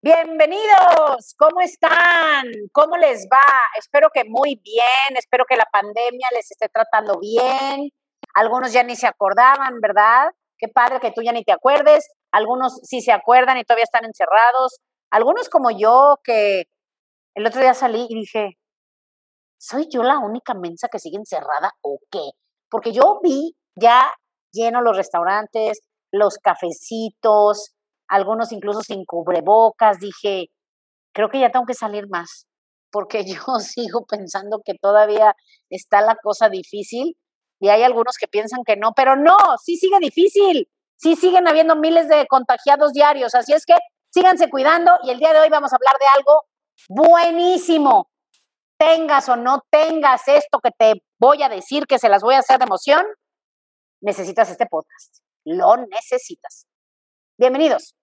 Bienvenidos, ¿cómo están? ¿Cómo les va? Espero que muy bien, espero que la pandemia les esté tratando bien. Algunos ya ni se acordaban, ¿verdad? Qué padre que tú ya ni te acuerdes. Algunos sí se acuerdan y todavía están encerrados. Algunos como yo que el otro día salí y dije, ¿soy yo la única mensa que sigue encerrada o qué? Porque yo vi ya lleno los restaurantes, los cafecitos, algunos incluso sin cubrebocas, dije, creo que ya tengo que salir más, porque yo sigo pensando que todavía está la cosa difícil y hay algunos que piensan que no, pero no, sí sigue difícil, sí siguen habiendo miles de contagiados diarios, así es que síganse cuidando y el día de hoy vamos a hablar de algo buenísimo. Tengas o no tengas esto que te voy a decir, que se las voy a hacer de emoción, necesitas este podcast. Lo necesitas. Bienvenidos.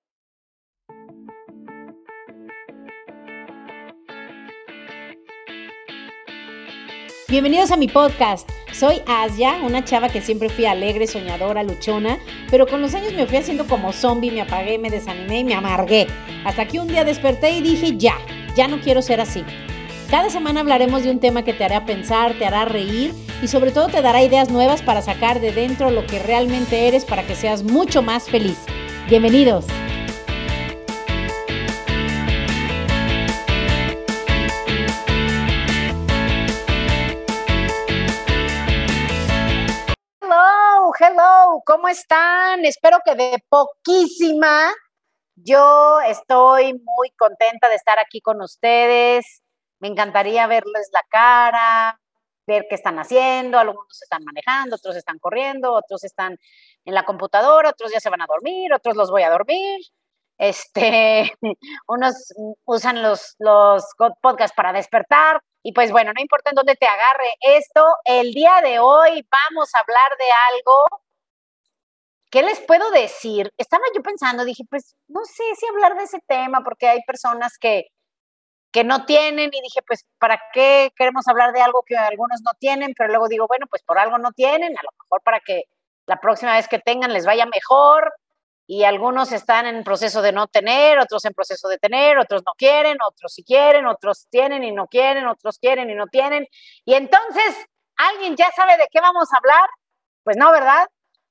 Bienvenidos a mi podcast. Soy Asia, una chava que siempre fui alegre, soñadora, luchona, pero con los años me fui haciendo como zombie, me apagué, me desanimé y me amargué. Hasta que un día desperté y dije, ya, ya no quiero ser así. Cada semana hablaremos de un tema que te hará pensar, te hará reír y sobre todo te dará ideas nuevas para sacar de dentro lo que realmente eres para que seas mucho más feliz. Bienvenidos. hello, ¿cómo están? Espero que de poquísima. Yo estoy muy contenta de estar aquí con ustedes. Me encantaría verles la cara, ver qué están haciendo. Algunos están manejando, otros están corriendo, otros están en la computadora, otros ya se van a dormir, otros los voy a dormir. Este, unos usan los, los podcasts para despertar, y pues bueno, no importa en dónde te agarre esto, el día de hoy vamos a hablar de algo. ¿Qué les puedo decir? Estaba yo pensando, dije, pues no sé si hablar de ese tema, porque hay personas que, que no tienen y dije, pues, ¿para qué queremos hablar de algo que algunos no tienen? Pero luego digo, bueno, pues por algo no tienen, a lo mejor para que la próxima vez que tengan les vaya mejor y algunos están en proceso de no tener, otros en proceso de tener, otros no quieren, otros sí quieren, otros tienen y no quieren, otros quieren y no tienen. Y entonces, ¿alguien ya sabe de qué vamos a hablar? Pues no, ¿verdad?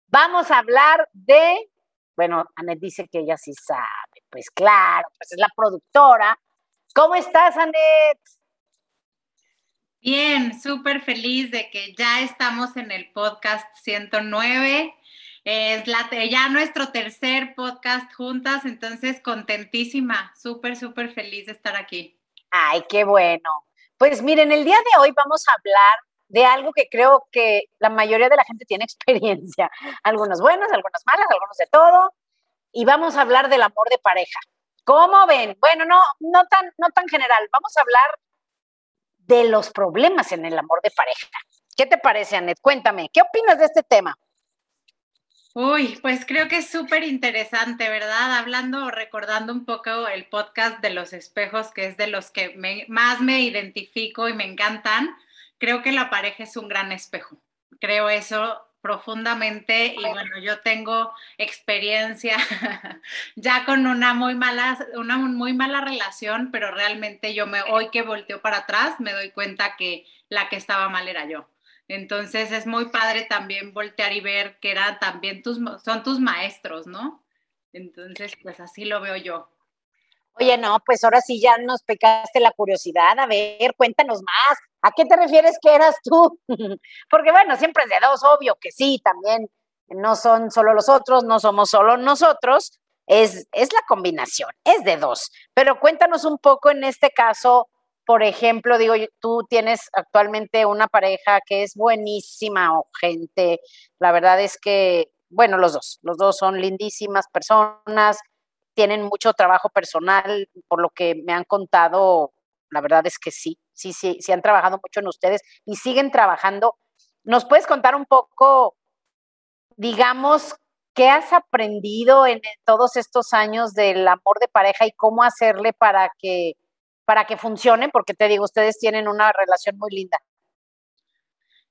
Vamos a hablar de, bueno, Anet dice que ella sí sabe, pues claro, pues es la productora. ¿Cómo estás, Anet? Bien, súper feliz de que ya estamos en el podcast 109 es ya nuestro tercer podcast juntas, entonces contentísima, súper, súper feliz de estar aquí. Ay, qué bueno. Pues miren, el día de hoy vamos a hablar de algo que creo que la mayoría de la gente tiene experiencia. Algunos buenos, algunos malos, algunos de todo. Y vamos a hablar del amor de pareja. ¿Cómo ven? Bueno, no, no, tan, no tan general. Vamos a hablar de los problemas en el amor de pareja. ¿Qué te parece, Anet? Cuéntame, ¿qué opinas de este tema? Uy, pues creo que es súper interesante, ¿verdad? Hablando recordando un poco el podcast de los espejos, que es de los que más me identifico y me encantan, creo que la pareja es un gran espejo. Creo eso profundamente y bueno, yo tengo experiencia ya con una muy mala, una muy mala relación, pero realmente yo me, hoy que volteo para atrás me doy cuenta que la que estaba mal era yo. Entonces es muy padre también voltear y ver que eran también tus, son tus maestros, ¿no? Entonces, pues así lo veo yo. Oye, no, pues ahora sí ya nos pecaste la curiosidad. A ver, cuéntanos más. ¿A qué te refieres que eras tú? Porque bueno, siempre es de dos, obvio que sí, también no son solo los otros, no somos solo nosotros, es, es la combinación, es de dos. Pero cuéntanos un poco en este caso, por ejemplo, digo, tú tienes actualmente una pareja que es buenísima gente, la verdad es que, bueno, los dos, los dos son lindísimas personas, tienen mucho trabajo personal, por lo que me han contado, la verdad es que sí, sí, sí, sí han trabajado mucho en ustedes y siguen trabajando. ¿Nos puedes contar un poco, digamos, qué has aprendido en todos estos años del amor de pareja y cómo hacerle para que para que funcione, porque te digo, ustedes tienen una relación muy linda.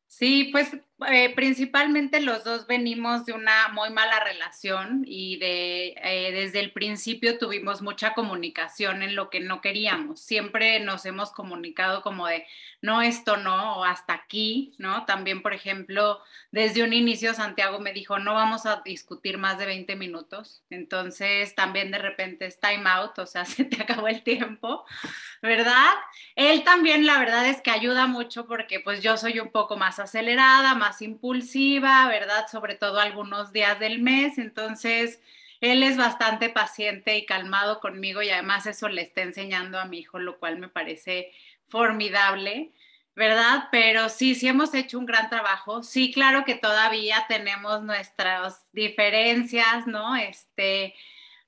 Sí, pues eh, principalmente los dos venimos de una muy mala relación y de eh, desde el principio tuvimos mucha comunicación en lo que no queríamos. Siempre nos hemos comunicado como de no esto no o hasta aquí, ¿no? También, por ejemplo, desde un inicio Santiago me dijo no vamos a discutir más de 20 minutos. Entonces también de repente es time out, o sea, se te acabó el tiempo, ¿verdad? Él también la verdad es que ayuda mucho porque pues yo soy un poco más acelerada, más impulsiva, ¿verdad? Sobre todo algunos días del mes, entonces él es bastante paciente y calmado conmigo y además eso le está enseñando a mi hijo, lo cual me parece formidable, ¿verdad? Pero sí, sí hemos hecho un gran trabajo. Sí, claro que todavía tenemos nuestras diferencias, ¿no? Este,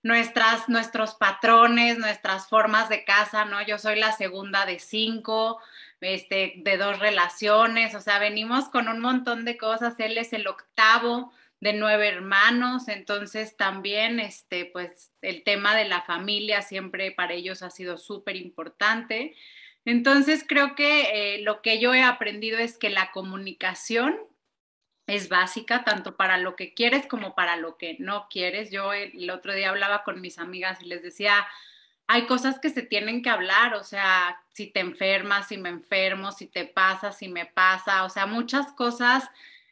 nuestras, nuestros patrones, nuestras formas de casa, ¿no? Yo soy la segunda de cinco, este, de dos relaciones, o sea, venimos con un montón de cosas, él es el octavo de nueve hermanos, entonces también, este, pues, el tema de la familia siempre para ellos ha sido súper importante. Entonces, creo que eh, lo que yo he aprendido es que la comunicación es básica, tanto para lo que quieres como para lo que no quieres. Yo el otro día hablaba con mis amigas y les decía, hay cosas que se tienen que hablar, o sea, si te enfermas, si me enfermo, si te pasa, si me pasa, o sea, muchas cosas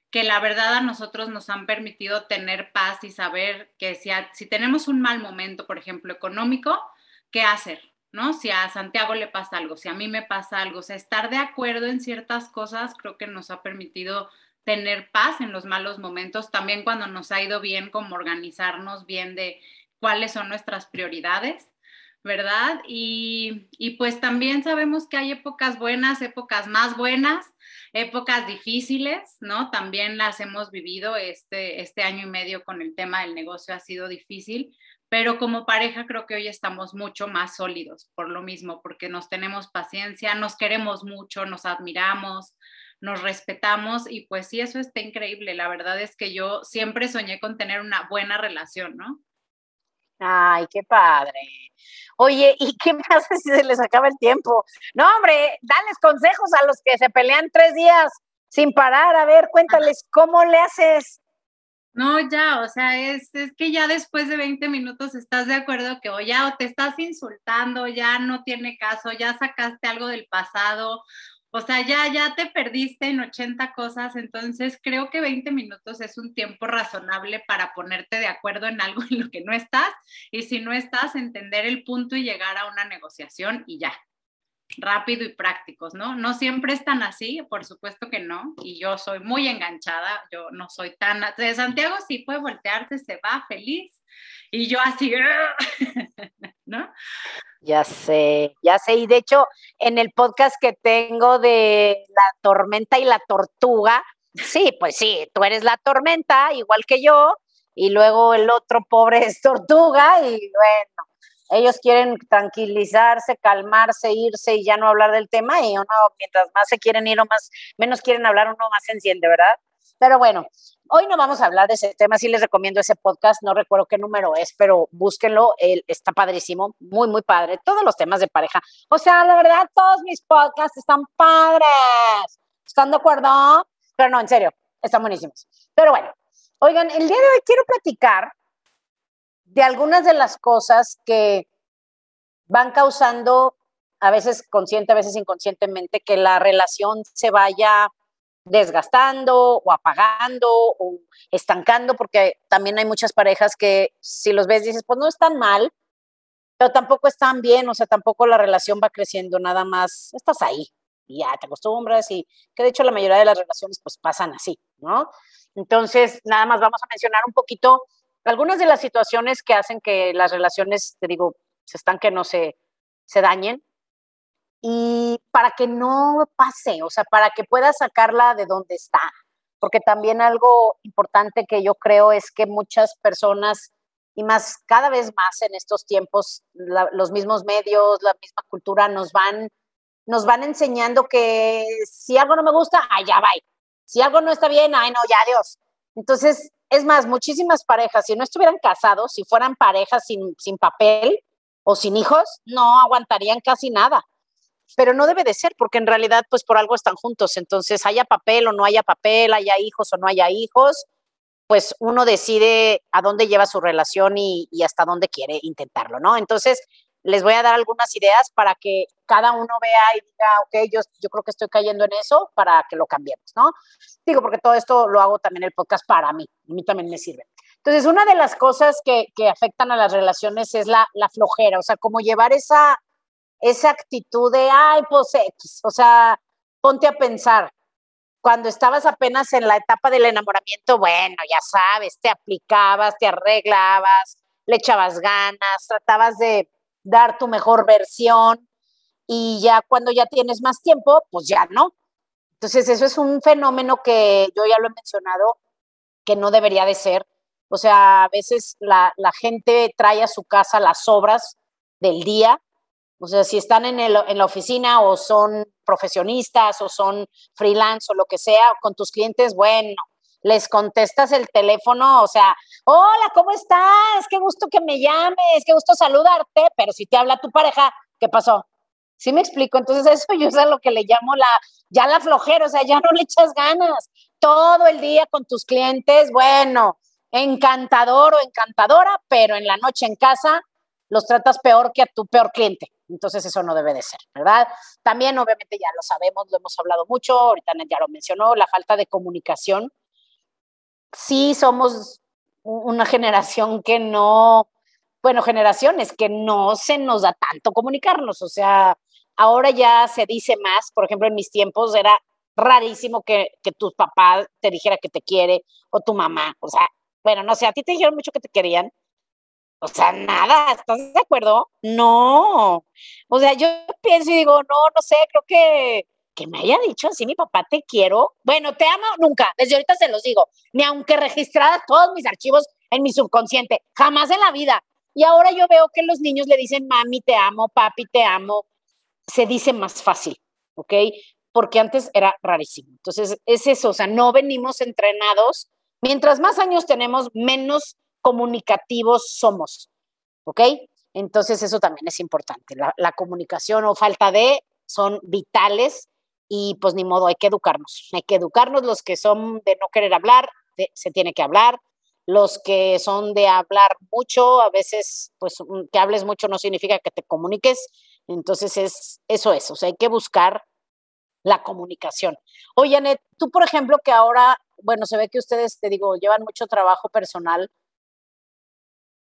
que la verdad a nosotros nos han permitido tener paz y saber que si, si tenemos un mal momento, por ejemplo, económico, ¿qué hacer? ¿No? Si a Santiago le pasa algo, si a mí me pasa algo, o sea, estar de acuerdo en ciertas cosas creo que nos ha permitido tener paz en los malos momentos, también cuando nos ha ido bien, como organizarnos bien de cuáles son nuestras prioridades ¿verdad? Y, pues también sabemos que hay épocas buenas, épocas más buenas, épocas difíciles, ¿no? También las hemos vivido este, este año y medio con el tema del negocio, ha sido difícil, pero como pareja creo que hoy estamos mucho más sólidos por lo mismo, porque nos tenemos paciencia, nos queremos mucho, nos admiramos, nos respetamos y pues sí, eso está increíble. La verdad es que yo siempre soñé con tener una buena relación, ¿no? Ay, qué padre. Oye, ¿y qué pasa si se les acaba el tiempo? No, hombre, dales consejos a los que se pelean tres días sin parar. A ver, cuéntales, ¿cómo le haces? No, ya, o sea, es, es que ya después de 20 minutos estás de acuerdo que o ya o te estás insultando, ya no tiene caso, ya sacaste algo del pasado, o sea, ya, ya te perdiste en 80 cosas, entonces creo que 20 minutos es un tiempo razonable para ponerte de acuerdo en algo en lo que no estás y si no estás, entender el punto y llegar a una negociación y ya, rápido y prácticos, ¿no? No siempre es tan así, por supuesto que no, y yo soy muy enganchada, yo no soy tan... De Santiago sí puede voltearse, se va feliz, y yo así, ¿no? Ya sé, ya sé. Y de hecho, en el podcast que tengo de la tormenta y la tortuga, sí, pues sí, tú eres la tormenta, igual que yo, y luego el otro pobre es tortuga, y bueno, ellos quieren tranquilizarse, calmarse, irse y ya no hablar del tema, y uno, mientras más se quieren ir o más, menos quieren hablar, uno más se enciende, ¿verdad? Pero bueno, hoy no vamos a hablar de ese tema, sí les recomiendo ese podcast, no recuerdo qué número es, pero búsquenlo, él está padrísimo, muy, muy padre, todos los temas de pareja. O sea, la verdad, todos mis podcasts están padres. ¿Están de acuerdo? Pero no, en serio, están buenísimos. Pero bueno, oigan, el día de hoy quiero platicar de algunas de las cosas que van causando, a veces consciente, a veces inconscientemente, que la relación se vaya desgastando o apagando o estancando, porque también hay muchas parejas que si los ves dices, pues no están mal, pero tampoco están bien, o sea, tampoco la relación va creciendo, nada más estás ahí y ya te acostumbras y que de hecho la mayoría de las relaciones pues pasan así, ¿no? Entonces, nada más vamos a mencionar un poquito algunas de las situaciones que hacen que las relaciones, te digo, se están que no se, se dañen y para que no pase, o sea, para que pueda sacarla de donde está. Porque también algo importante que yo creo es que muchas personas, y más cada vez más en estos tiempos, los mismos medios, la misma cultura nos van, nos van enseñando que si algo no me gusta, allá va. Si algo no está bien, ay no, ya Dios. Entonces, es más, muchísimas parejas, si no estuvieran casados, si fueran parejas sin, sin papel o sin hijos, no aguantarían casi nada pero no debe de ser, porque en realidad, pues por algo están juntos. Entonces, haya papel o no haya papel, haya hijos o no haya hijos, pues uno decide a dónde lleva su relación y, hasta dónde quiere intentarlo, ¿no? Entonces, les voy a dar algunas ideas para que cada uno vea y diga, ok, yo, yo creo que estoy cayendo en eso para que lo cambiemos, ¿no? Digo, porque todo esto lo hago también el podcast para mí, a mí también me sirve. Entonces, una de las cosas que, que afectan a las relaciones es la, la flojera, o sea, como llevar esa, esa actitud de, ay, pues X, o sea, ponte a pensar, cuando estabas apenas en la etapa del enamoramiento, bueno, ya sabes, te aplicabas, te arreglabas, le echabas ganas, tratabas de dar tu mejor versión y ya cuando ya tienes más tiempo, pues ya no. Entonces eso es un fenómeno que yo ya lo he mencionado, que no debería de ser. O sea, a veces la, la gente trae a su casa las obras del día. O sea, si están en, el, en la oficina o son profesionistas o son freelance o lo que sea, con tus clientes, bueno, les contestas el teléfono, o sea, hola, ¿cómo estás? Qué gusto que me llames, qué gusto saludarte, pero si te habla tu pareja, ¿qué pasó? ¿Sí me explico? Entonces eso yo es a lo que le llamo la, ya la flojera, o sea, ya no le echas ganas. Todo el día con tus clientes, bueno, encantador o encantadora, pero en la noche en casa los tratas peor que a tu peor cliente. Entonces eso no debe de ser, ¿verdad? También obviamente ya lo sabemos, lo hemos hablado mucho, ahorita ya lo mencionó, la falta de comunicación sí somos una generación que no, bueno, generaciones que no se nos da tanto comunicarnos, o sea, ahora ya se dice más, por ejemplo, en mis tiempos era rarísimo que, que tu papá te dijera que te quiere o tu mamá, o sea, bueno, no sé, a ti te dijeron mucho que te querían, o sea, nada, ¿estás de acuerdo? No, o sea, yo pienso y digo, no, no sé, creo que que me haya dicho así mi papá, te quiero. Bueno, te amo nunca, desde ahorita se los digo, ni aunque registrara todos mis archivos en mi subconsciente, jamás en la vida. Y ahora yo veo que los niños le dicen, mami, te amo, papi, te amo. Se dice más fácil, ¿ok? Porque antes era rarísimo. Entonces, es eso, o sea, no venimos entrenados. Mientras más años tenemos, menos comunicativos somos, ¿ok? Entonces, eso también es importante. La, la comunicación o falta de son vitales y pues ni modo, hay que educarnos, hay que educarnos, los que son de no querer hablar, se tiene que hablar, los que son de hablar mucho, a veces pues que hables mucho no significa que te comuniques, entonces es eso es, o sea, hay que buscar la comunicación. Oye, Anet, tú por ejemplo que ahora, bueno, se ve que ustedes, te digo, llevan mucho trabajo personal,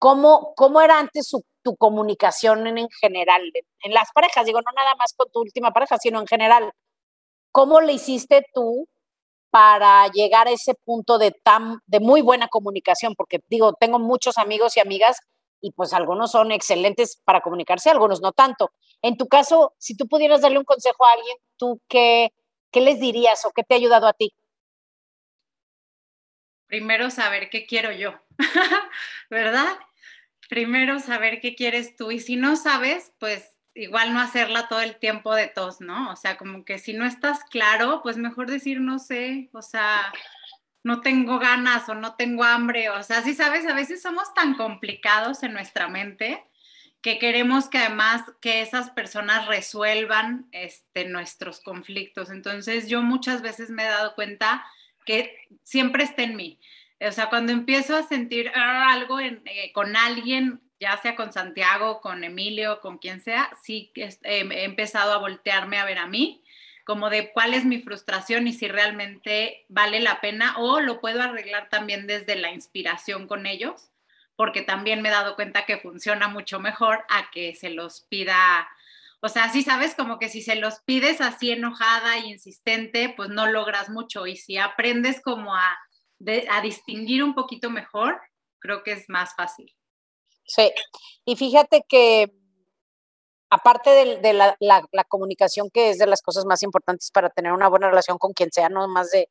¿cómo, cómo era antes tu comunicación en, en general, en las parejas? Digo, no nada más con tu última pareja, sino en general. ¿Cómo le hiciste tú para llegar a ese punto de, tan, de muy buena comunicación? Porque digo, tengo muchos amigos y amigas y pues algunos son excelentes para comunicarse, algunos no tanto. En tu caso, si tú pudieras darle un consejo a alguien, ¿tú qué, qué les dirías o qué te ha ayudado a ti? Primero saber qué quiero yo, ¿verdad? Primero saber qué quieres tú y si no sabes, pues igual no hacerla todo el tiempo de tos, ¿no? O sea, como que si no estás claro, pues mejor decir no sé, o sea, no tengo ganas o no tengo hambre, o sea, si sabes, a veces somos tan complicados en nuestra mente que queremos que además que esas personas resuelvan este, nuestros conflictos. Entonces yo muchas veces me he dado cuenta que siempre está en mí. O sea, cuando empiezo a sentir ah, algo eh, con alguien, ya sea con Santiago, con Emilio, con quien sea, sí eh, he empezado a voltearme a ver a mí, como de cuál es mi frustración y si realmente vale la pena o lo puedo arreglar también desde la inspiración con ellos, porque también me he dado cuenta que funciona mucho mejor a que se los pida. O sea, sí sabes como que si se los pides así enojada e insistente, pues no logras mucho. Y si aprendes como a, a distinguir un poquito mejor, creo que es más fácil. Sí, y fíjate que aparte de, la, comunicación, que es de las cosas más importantes para tener una buena relación con quien sea, no más de,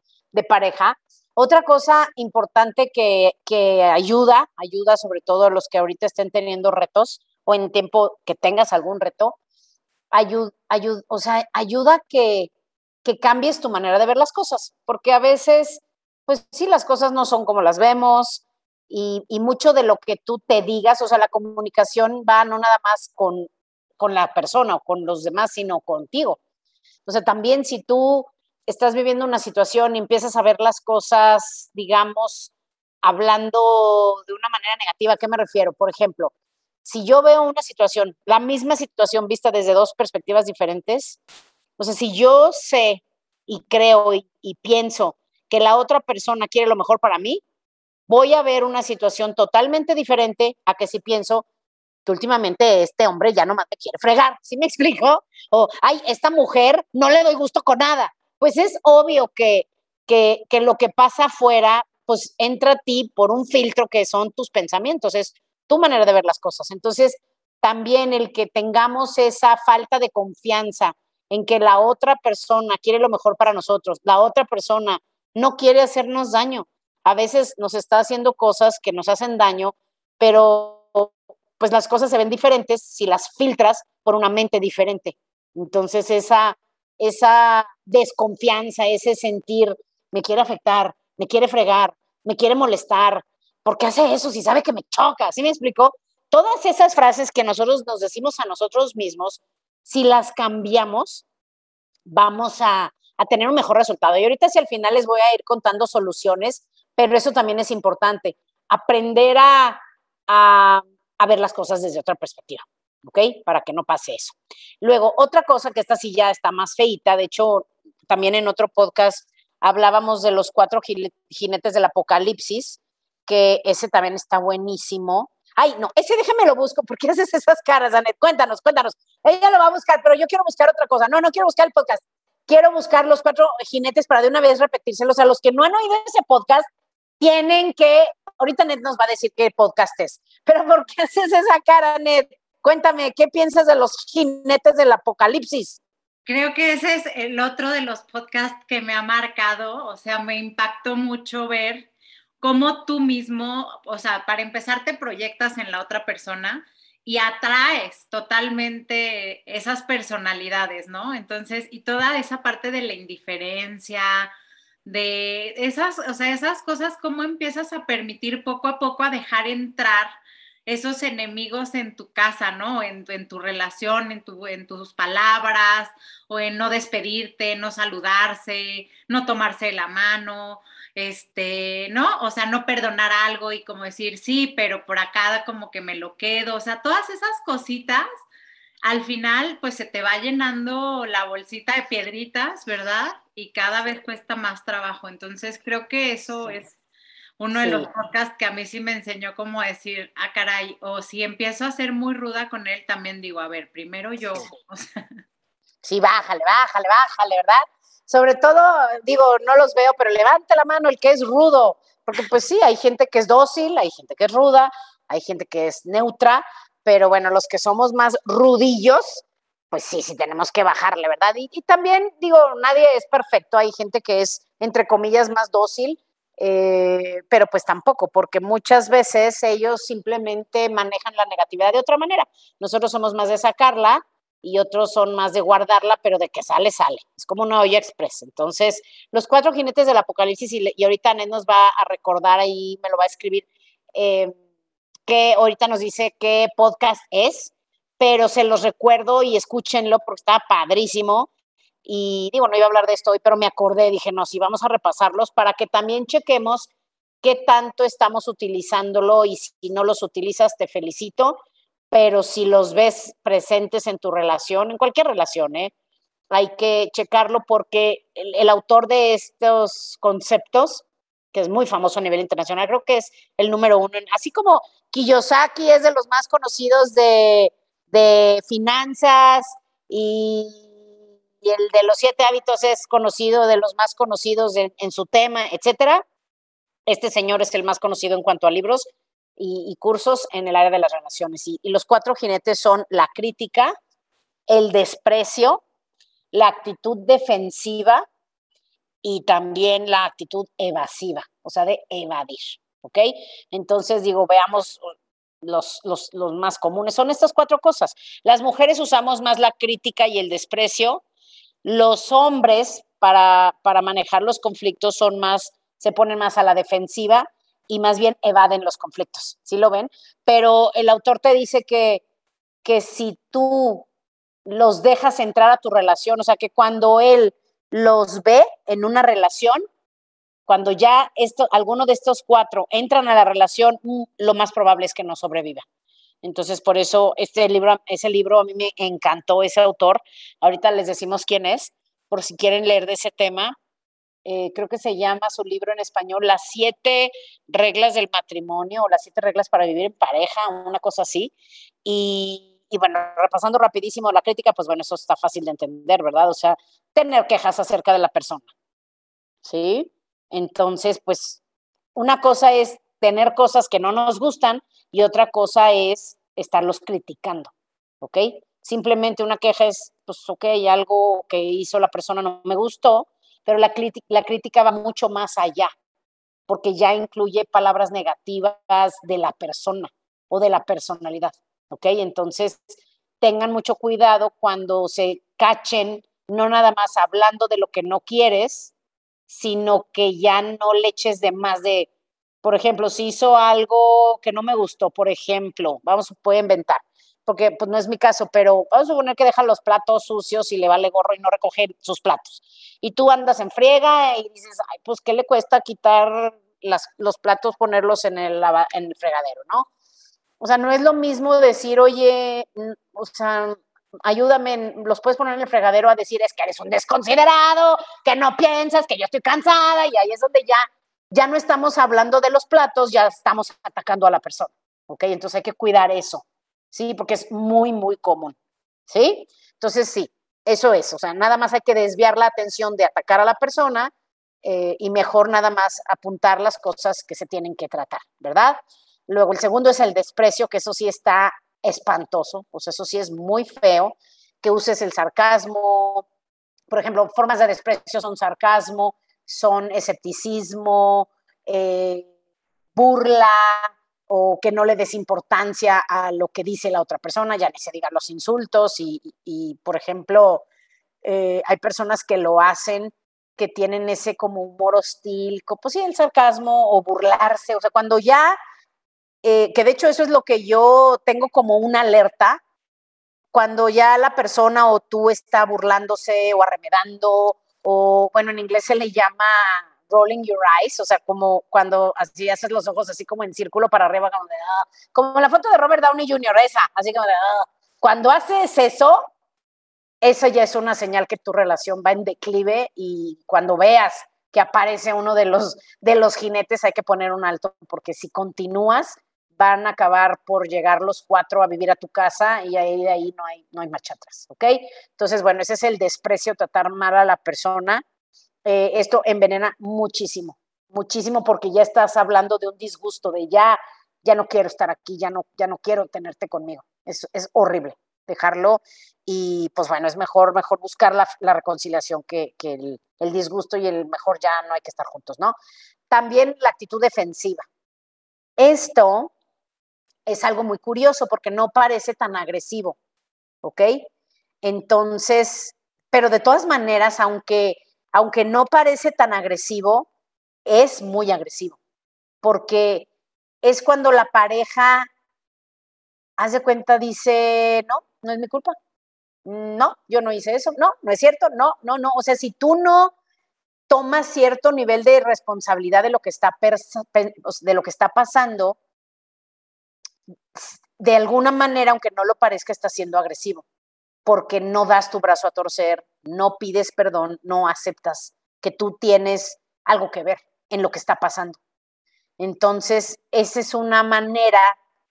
pareja, otra cosa importante que, ayuda, ayuda sobre todo a los que ahorita estén teniendo retos o en tiempo que tengas algún reto, ayuda, o sea, ayuda que, que cambies tu manera de ver las cosas, porque a veces, pues sí, las cosas no son como las vemos, y, mucho de lo que tú te digas, o sea, la comunicación va no nada más con con la persona o con los demás, sino contigo. Entonces, también si tú estás viviendo una situación y empiezas a ver las cosas, digamos, hablando de una manera negativa, ¿a qué me refiero? Por ejemplo, si yo veo una situación, la misma situación vista desde dos perspectivas diferentes, o sea, si yo sé y creo y pienso que la otra persona quiere lo mejor para mí, voy a ver una situación totalmente diferente a que si pienso que últimamente este hombre ya no me quiere fregar, ¿sí me explico? O, ay, esta mujer no le doy gusto con nada. Pues es obvio que, que, que lo que pasa afuera, pues entra a ti por un filtro que son tus pensamientos, es tu manera de ver las cosas. Entonces, también el que tengamos esa falta de confianza en que la otra persona quiere lo mejor para nosotros, la otra persona no quiere hacernos daño. A veces nos está haciendo cosas que nos hacen daño, pero pues las cosas se ven diferentes si las filtras por una mente diferente. Entonces esa, esa desconfianza, ese sentir, me quiere afectar, me quiere fregar, me quiere molestar, ¿por qué hace eso si sabe que me choca? ¿Sí me explicó? Todas esas frases que nosotros nos decimos a nosotros mismos, si las cambiamos, vamos a, a tener un mejor resultado. Y ahorita si al final les voy a ir contando soluciones, pero eso también es importante, aprender a, a ver las cosas desde otra perspectiva, ¿ok? Para que no pase eso. Luego, otra cosa que esta sí ya está más feita, de hecho, también en otro podcast hablábamos de los cuatro jinetes del apocalipsis, que ese también está buenísimo. Ay, no, ese déjame lo busco, porque haces esas caras, Anet? Cuéntanos, cuéntanos. Ella lo va a buscar, pero yo quiero buscar otra cosa. No, no quiero buscar el podcast. Quiero buscar los cuatro jinetes para de una vez repetírselos a los que no han oído ese podcast. Tienen que ahorita Ned nos va a decir qué podcast es, pero ¿por qué haces esa cara, Ned? Cuéntame, ¿qué piensas de los jinetes del apocalipsis? Creo que ese es el otro de los podcasts que me ha marcado, o sea, me impactó mucho ver cómo tú mismo, o sea, para empezar te proyectas en la otra persona y atraes totalmente esas personalidades, ¿no? Entonces, y toda esa parte de la indiferencia, de esas, o sea, esas cosas, cómo empiezas a permitir poco a poco a dejar entrar esos enemigos en tu casa, ¿no? En, en tu relación, en, tu, en tus palabras, o en no despedirte, no saludarse, no tomarse la mano, este, ¿no? O sea, no perdonar algo y como decir, sí, pero por acá como que me lo quedo, o sea, todas esas cositas al final pues se te va llenando la bolsita de piedritas, ¿verdad? Y cada vez cuesta más trabajo. Entonces creo que eso es uno de los podcasts que a mí sí me enseñó cómo decir, ah, caray, o si empiezo a ser muy ruda con él, también digo, a ver, primero yo. Sí, bájale, bájale, bájale, ¿verdad? Sobre todo, digo, no los veo, pero levante la mano el que es rudo, porque pues sí, hay gente que es dócil, hay gente que es ruda, hay gente que es neutra, pero bueno, los que somos más rudillos, pues sí, sí tenemos que bajarle, ¿verdad? Y, también digo, nadie es perfecto, hay gente que es, entre comillas, más dócil, eh, pero pues tampoco, porque muchas veces ellos simplemente manejan la negatividad de otra manera. Nosotros somos más de sacarla y otros son más de guardarla, pero de que sale, sale. Es como una olla express. Entonces, los cuatro jinetes del apocalipsis, y, ahorita Ned nos va a recordar ahí, me lo va a escribir. Eh, que ahorita nos dice qué podcast es, pero se los recuerdo y escúchenlo porque está padrísimo. Y digo, no iba a hablar de esto hoy, pero me acordé, dije, no, sí, vamos a repasarlos para que también chequemos qué tanto estamos utilizándolo y si no los utilizas, te felicito, pero si los ves presentes en tu relación, en cualquier relación, ¿eh? hay que checarlo porque el, el autor de estos conceptos que es muy famoso a nivel internacional, creo que es el número uno. Así como Kiyosaki es de los más conocidos de, finanzas y, el de los siete hábitos es conocido de los más conocidos en su tema, etcétera. Este señor es el más conocido en cuanto a libros y, cursos en el área de las relaciones. y los cuatro jinetes son la crítica, el desprecio, la actitud defensiva, y también la actitud evasiva, o sea, de evadir, ¿ok? Entonces, digo, veamos los, los, los, más comunes. Son estas cuatro cosas. Las mujeres usamos más la crítica y el desprecio. Los hombres, para, para manejar los conflictos, son más, se ponen más a la defensiva y más bien evaden los conflictos, ¿sí lo ven? Pero el autor te dice que que si tú los dejas entrar a tu relación, o sea, que cuando él los ve en una relación, cuando ya esto, alguno de estos cuatro entran a la relación, mm, lo más probable es que no sobreviva. Entonces, por eso este libro, ese libro a mí me encantó, ese autor. Ahorita les decimos quién es, por si quieren leer de ese tema. Eh, creo que se llama su libro en español, Las siete reglas del matrimonio o las siete reglas para vivir en pareja, una cosa así. Y, y bueno, repasando rapidísimo la crítica, pues bueno, eso está fácil de entender, ¿verdad? O sea, tener quejas acerca de la persona. ¿Sí? Entonces, pues una cosa es tener cosas que no nos gustan y otra cosa es estarlos criticando, ¿ok? Simplemente una queja es, pues, ok, algo que hizo la persona no me gustó, pero la, la crítica va mucho más allá, porque ya incluye palabras negativas de la persona o de la personalidad, ¿ok? Entonces, tengan mucho cuidado cuando se cachen, no nada más hablando de lo que no quieres, sino que ya no le eches de más de, por ejemplo, si hizo algo que no me gustó, por ejemplo, vamos, puede inventar, porque pues no es mi caso, pero vamos a suponer que deja los platos sucios y le vale gorro y no recoge sus platos. Y tú andas en friega y dices, ay, pues, ¿qué le cuesta quitar los platos, ponerlos en el, en el fregadero, no? O sea, no es lo mismo decir, oye, o sea, ayúdame, los puedes poner en el fregadero a decir, es que eres un desconsiderado, que no piensas, que yo estoy cansada, y ahí es donde ya ya no estamos hablando de los platos, ya estamos atacando a la persona, ¿ok? Entonces hay que cuidar eso, ¿sí? Porque es muy, muy común, ¿sí? Entonces sí, eso es, o sea, nada más hay que desviar la atención de atacar a la persona eh, y mejor nada más apuntar las cosas que se tienen que tratar, ¿verdad? Luego el segundo es el desprecio, que eso sí está espantoso, pues eso sí es muy feo, que uses el sarcasmo, por ejemplo, formas de desprecio son sarcasmo, son escepticismo, eh, burla o que no le des importancia a lo que dice la otra persona, ya ni se digan los insultos y, por ejemplo, eh, hay personas que lo hacen que tienen ese como humor hostil, pues sí, el sarcasmo o burlarse, o sea, cuando ya, eh, que de hecho eso es lo que yo tengo como una alerta, cuando ya la persona o tú está burlándose o arremedando o bueno, en inglés se le llama rolling your eyes, o sea, como cuando así haces los ojos así como en círculo para arriba, como, de, ah", como la foto de Robert Downey Jr., esa, así como de, ah". cuando haces eso, eso ya es una señal que tu relación va en declive y cuando veas que aparece uno de los, de los jinetes hay que poner un alto, porque si continúas, van a acabar por llegar los cuatro a vivir a tu casa y ahí de ahí no hay, no hay marcha atrás, ¿ok? Entonces, bueno, ese es el desprecio, tratar mal a la persona. Eh, esto envenena muchísimo, muchísimo porque ya estás hablando de un disgusto, de ya, ya no quiero estar aquí, ya no, ya no quiero tenerte conmigo. Es, es horrible dejarlo y pues bueno, es mejor, mejor buscar la, la reconciliación que, que el, el disgusto y el mejor ya no hay que estar juntos, ¿no? También la actitud defensiva. Esto es algo muy curioso porque no parece tan agresivo, ¿ok? Entonces, pero de todas maneras, aunque, aunque no parece tan agresivo, es muy agresivo, porque es cuando la pareja, hace cuenta, dice, no, no es mi culpa, no, yo no hice eso, no, no es cierto, no, no, no, o sea, si tú no tomas cierto nivel de responsabilidad de lo que está, de lo que está pasando, de alguna manera, aunque no lo parezca, está siendo agresivo, porque no das tu brazo a torcer, no pides perdón, no aceptas que tú tienes algo que ver en lo que está pasando. Entonces, esa es una manera,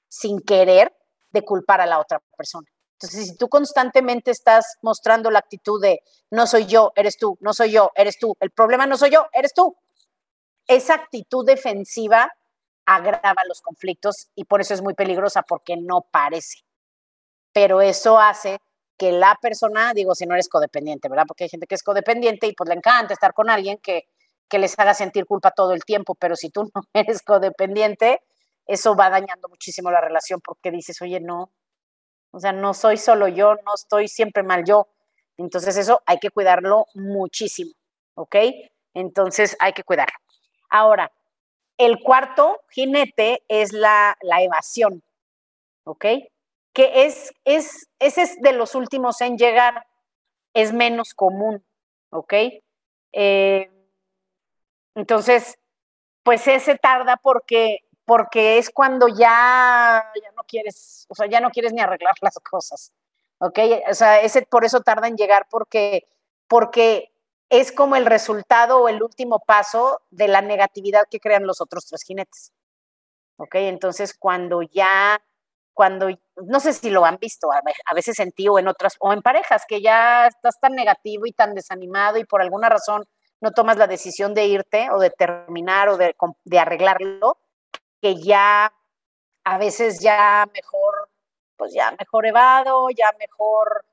sin querer, de culpar a la otra persona. Entonces, si tú constantemente estás mostrando la actitud de no soy yo, eres tú, no soy yo, eres tú, el problema no soy yo, eres tú, esa actitud defensiva agrava los conflictos y por eso es muy peligrosa porque no parece. Pero eso hace que la persona, digo, si no eres codependiente, ¿verdad? Porque hay gente que es codependiente y pues le encanta estar con alguien que, que les haga sentir culpa todo el tiempo, pero si tú no eres codependiente, eso va dañando muchísimo la relación porque dices, oye, no, o sea, no soy solo yo, no estoy siempre mal yo. Entonces eso hay que cuidarlo muchísimo, ¿ok? Entonces hay que cuidarlo. Ahora, el cuarto jinete es la, evasión, ¿ok? que es, es, ese es de los últimos en llegar, es menos común, ¿ok? Eh, entonces, pues ese tarda porque, porque es cuando ya, ya no quieres, o sea, ya no quieres ni arreglar las cosas, ¿ok? O sea, ese por eso tarda en llegar porque, porque es como el resultado o el último paso de la negatividad que crean los otros tres jinetes. ¿Ok? Entonces, cuando ya, cuando, no sé si lo han visto, a veces en ti o en otras, o en parejas, que ya estás tan negativo y tan desanimado y por alguna razón no tomas la decisión de irte o de terminar o de, de arreglarlo, que ya a veces ya mejor, pues ya mejor evado, ya mejor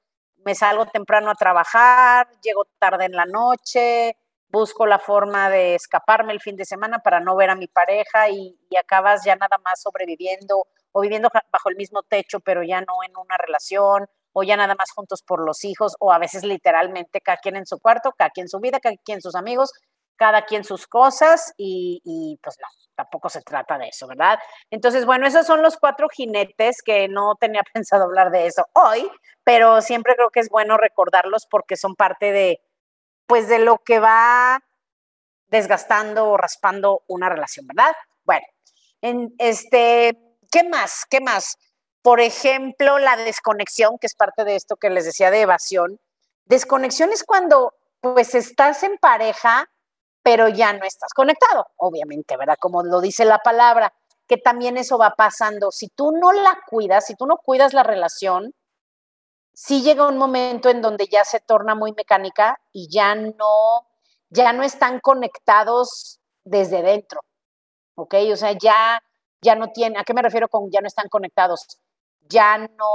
me salgo temprano a trabajar, llego tarde en la noche, busco la forma de escaparme el fin de semana para no ver a mi pareja y, acabas ya nada más sobreviviendo o viviendo bajo el mismo techo, pero ya no en una relación, o ya nada más juntos por los hijos, o a veces literalmente cada quien en su cuarto, cada quien su vida, cada quien sus amigos, cada quien sus cosas, y, y pues no, tampoco se trata de eso, ¿verdad? Entonces, bueno, esos son los cuatro jinetes que no tenía pensado hablar de eso hoy, pero siempre creo que es bueno recordarlos porque son parte de, pues, de lo que va desgastando o raspando una relación, ¿verdad? Bueno, en este, ¿qué más? ¿Qué más? Por ejemplo, la desconexión, que es parte de esto que les decía de evasión. Desconexión es cuando, pues, estás en pareja, pero ya no estás conectado, obviamente, ¿verdad? Como lo dice la palabra, que también eso va pasando. Si tú no la cuidas, si tú no cuidas la relación, sí llega un momento en donde ya se torna muy mecánica y ya no, ya no están conectados desde dentro, ¿ok? O sea, ya, ya no tienen, ¿a qué me refiero con ya no están conectados? Ya no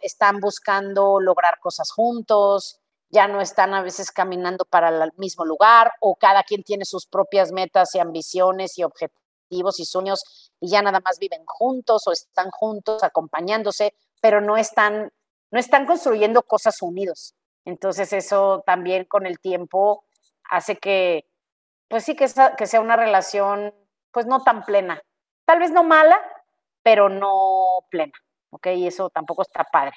están buscando lograr cosas juntos, ya no están a veces caminando para el mismo lugar o cada quien tiene sus propias metas y ambiciones y objetivos y sueños y ya nada más viven juntos o están juntos acompañándose, pero no están, no están construyendo cosas unidos. Entonces eso también con el tiempo hace que, pues sí, que que sea una relación pues no tan plena. Tal vez no mala, pero no plena, ¿ok? Y eso tampoco está padre.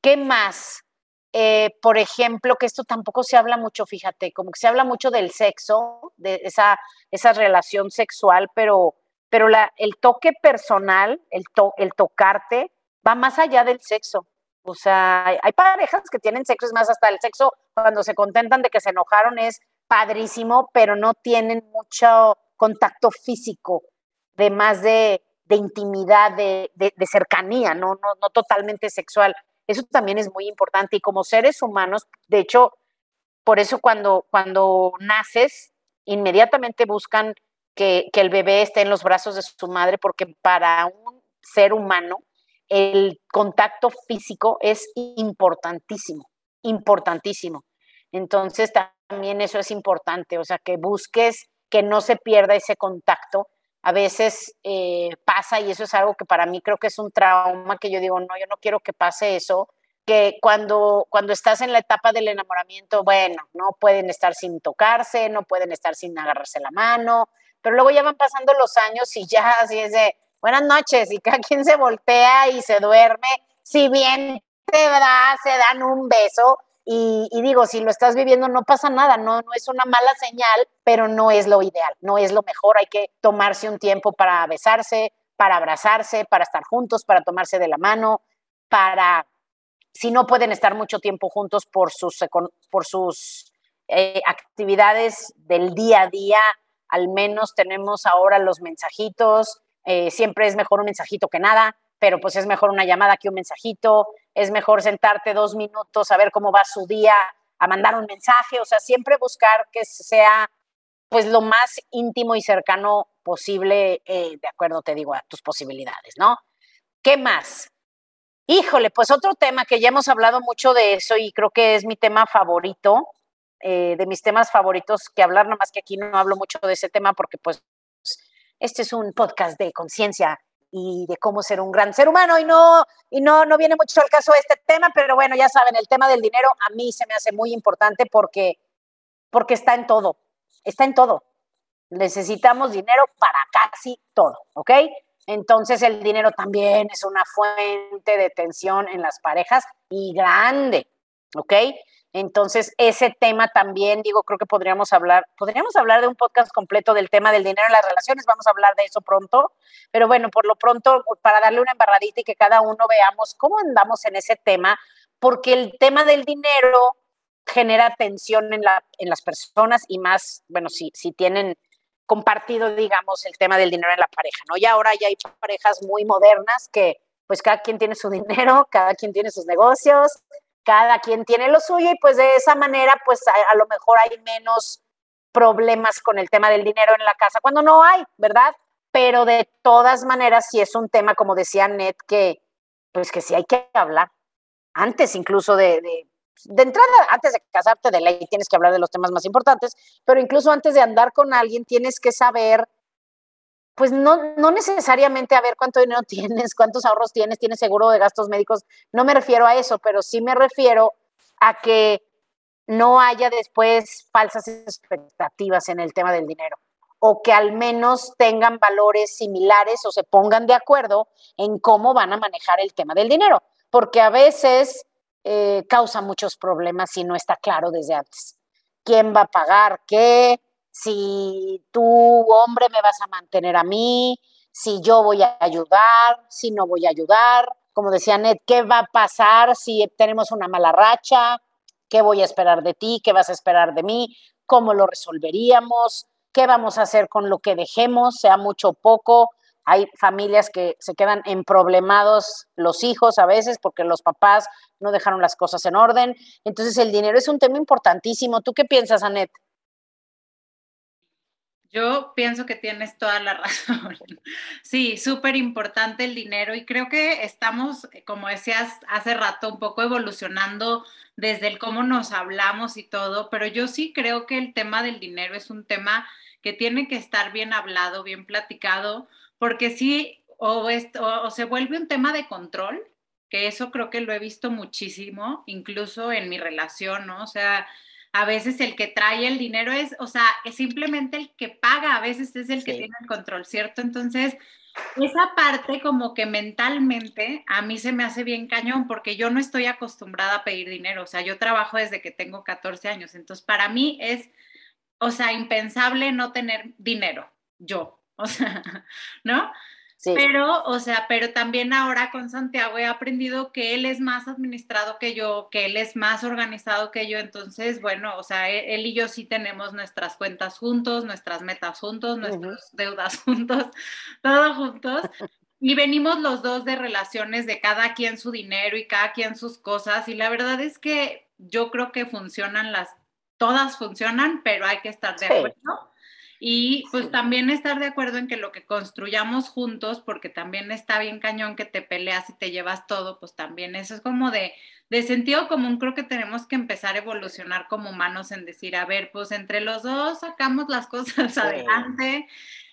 ¿Qué más? Eh, por ejemplo, que esto tampoco se habla mucho, fíjate, como que se habla mucho del sexo, de esa, relación sexual, pero, pero el toque personal, el, tocarte, va más allá del sexo. O sea, hay, parejas que tienen sexo, es más, hasta el sexo, cuando se contentan de que se enojaron, es padrísimo, pero no tienen mucho contacto físico, de más de, intimidad, de cercanía, no, no, no totalmente sexual. Eso también es muy importante y como seres humanos, de hecho, por eso cuando, cuando naces, inmediatamente buscan que, que el bebé esté en los brazos de su madre porque para un ser humano el contacto físico es importantísimo, importantísimo. Entonces también eso es importante, o sea, que busques que no se pierda ese contacto a veces eh, pasa y eso es algo que para mí creo que es un trauma que yo digo, no, yo no quiero que pase eso, que cuando, cuando estás en la etapa del enamoramiento, bueno, no pueden estar sin tocarse, no pueden estar sin agarrarse la mano, pero luego ya van pasando los años y ya así es de buenas noches y cada quien se voltea y se duerme, si bien de verdad se dan un beso, y, digo, si lo estás viviendo no pasa nada, no, no es una mala señal, pero no es lo ideal, no es lo mejor. Hay que tomarse un tiempo para besarse, para abrazarse, para estar juntos, para tomarse de la mano, para, si no pueden estar mucho tiempo juntos por sus, por sus eh, actividades del día a día, al menos tenemos ahora los mensajitos, eh, siempre es mejor un mensajito que nada, pero pues es mejor una llamada que un mensajito, es mejor sentarte dos minutos a ver cómo va su día, a mandar un mensaje, o sea, siempre buscar que sea pues lo más íntimo y cercano posible, eh, de acuerdo, te digo, a tus posibilidades, ¿no? ¿Qué más? Híjole, pues otro tema que ya hemos hablado mucho de eso y creo que es mi tema favorito, eh, de mis temas favoritos que hablar, nomás que aquí no hablo mucho de ese tema porque pues este es un podcast de conciencia y de cómo ser un gran ser humano y no y no no viene mucho al caso este tema, pero bueno, ya saben, el tema del dinero a mí se me hace muy importante porque porque está en todo. Está en todo. Necesitamos dinero para casi todo, ¿ok? Entonces el dinero también es una fuente de tensión en las parejas y grande, ¿ok? Entonces ese tema también, digo, creo que podríamos hablar, podríamos hablar de un podcast completo del tema del dinero en las relaciones, vamos a hablar de eso pronto, pero bueno, por lo pronto, para darle una embarradita y que cada uno veamos cómo andamos en ese tema, porque el tema del dinero genera tensión en, la, en las personas y más, bueno, si, si tienen compartido, digamos, el tema del dinero en la pareja, ¿no? Y ahora ya hay parejas muy modernas que pues cada quien tiene su dinero, cada quien tiene sus negocios, cada quien tiene lo suyo y pues de esa manera pues a, lo mejor hay menos problemas con el tema del dinero en la casa, cuando no hay, ¿verdad? Pero de todas maneras sí es un tema, como decía Ned, que pues que sí hay que hablar, antes incluso de, de de entrada, antes de casarte de ley, tienes que hablar de los temas más importantes, pero incluso antes de andar con alguien, tienes que saber, pues no, no necesariamente a ver cuánto dinero tienes, cuántos ahorros tienes, tienes seguro de gastos médicos, no me refiero a eso, pero sí me refiero a que no haya después falsas expectativas en el tema del dinero o que al menos tengan valores similares o se pongan de acuerdo en cómo van a manejar el tema del dinero, porque a veces eh, causa muchos problemas si no está claro desde antes. ¿Quién va a pagar qué? Si tú, hombre, me vas a mantener a mí, si yo voy a ayudar, si no voy a ayudar. Como decía Ned, ¿qué va a pasar si tenemos una mala racha? ¿Qué voy a esperar de ti? ¿Qué vas a esperar de mí? ¿Cómo lo resolveríamos? ¿Qué vamos a hacer con lo que dejemos, sea mucho o poco? Hay familias que se quedan en problemados los hijos a veces porque los papás no dejaron las cosas en orden. Entonces el dinero es un tema importantísimo. ¿Tú qué piensas, Anet? Yo pienso que tienes toda la razón. Sí, súper importante el dinero y creo que estamos, como decías hace rato, un poco evolucionando desde el cómo nos hablamos y todo, pero yo sí creo que el tema del dinero es un tema que tiene que estar bien hablado, bien platicado, porque sí, o, o, se vuelve un tema de control, que eso creo que lo he visto muchísimo, incluso en mi relación, ¿no? O sea, a veces el que trae el dinero es, o sea, es simplemente el que paga, a veces es el que tiene el control, ¿cierto? Entonces, esa parte como que mentalmente a mí se me hace bien cañón porque yo no estoy acostumbrada a pedir dinero, o sea, yo trabajo desde que tengo 14 años, entonces para mí es, o sea, impensable no tener dinero, yo, o sea, ¿no? Sí. Pero, o sea, pero también ahora con Santiago he aprendido que él es más administrado que yo, que él es más organizado que yo, entonces, bueno, o sea, e-, él, y yo sí tenemos nuestras cuentas juntos, nuestras metas juntos, nuestras deudas juntos, todo juntos. Y venimos los dos de relaciones de cada quien su dinero y cada quien sus cosas. Y la verdad es que yo creo que funcionan las, todas funcionan, pero hay que estar de acuerdo. Y pues también estar de acuerdo en que lo que construyamos juntos, porque también está bien cañón que te peleas y te llevas todo, pues también eso es como de, de sentido común, creo que tenemos que empezar a evolucionar como humanos en decir, a ver, pues entre los dos sacamos las cosas adelante,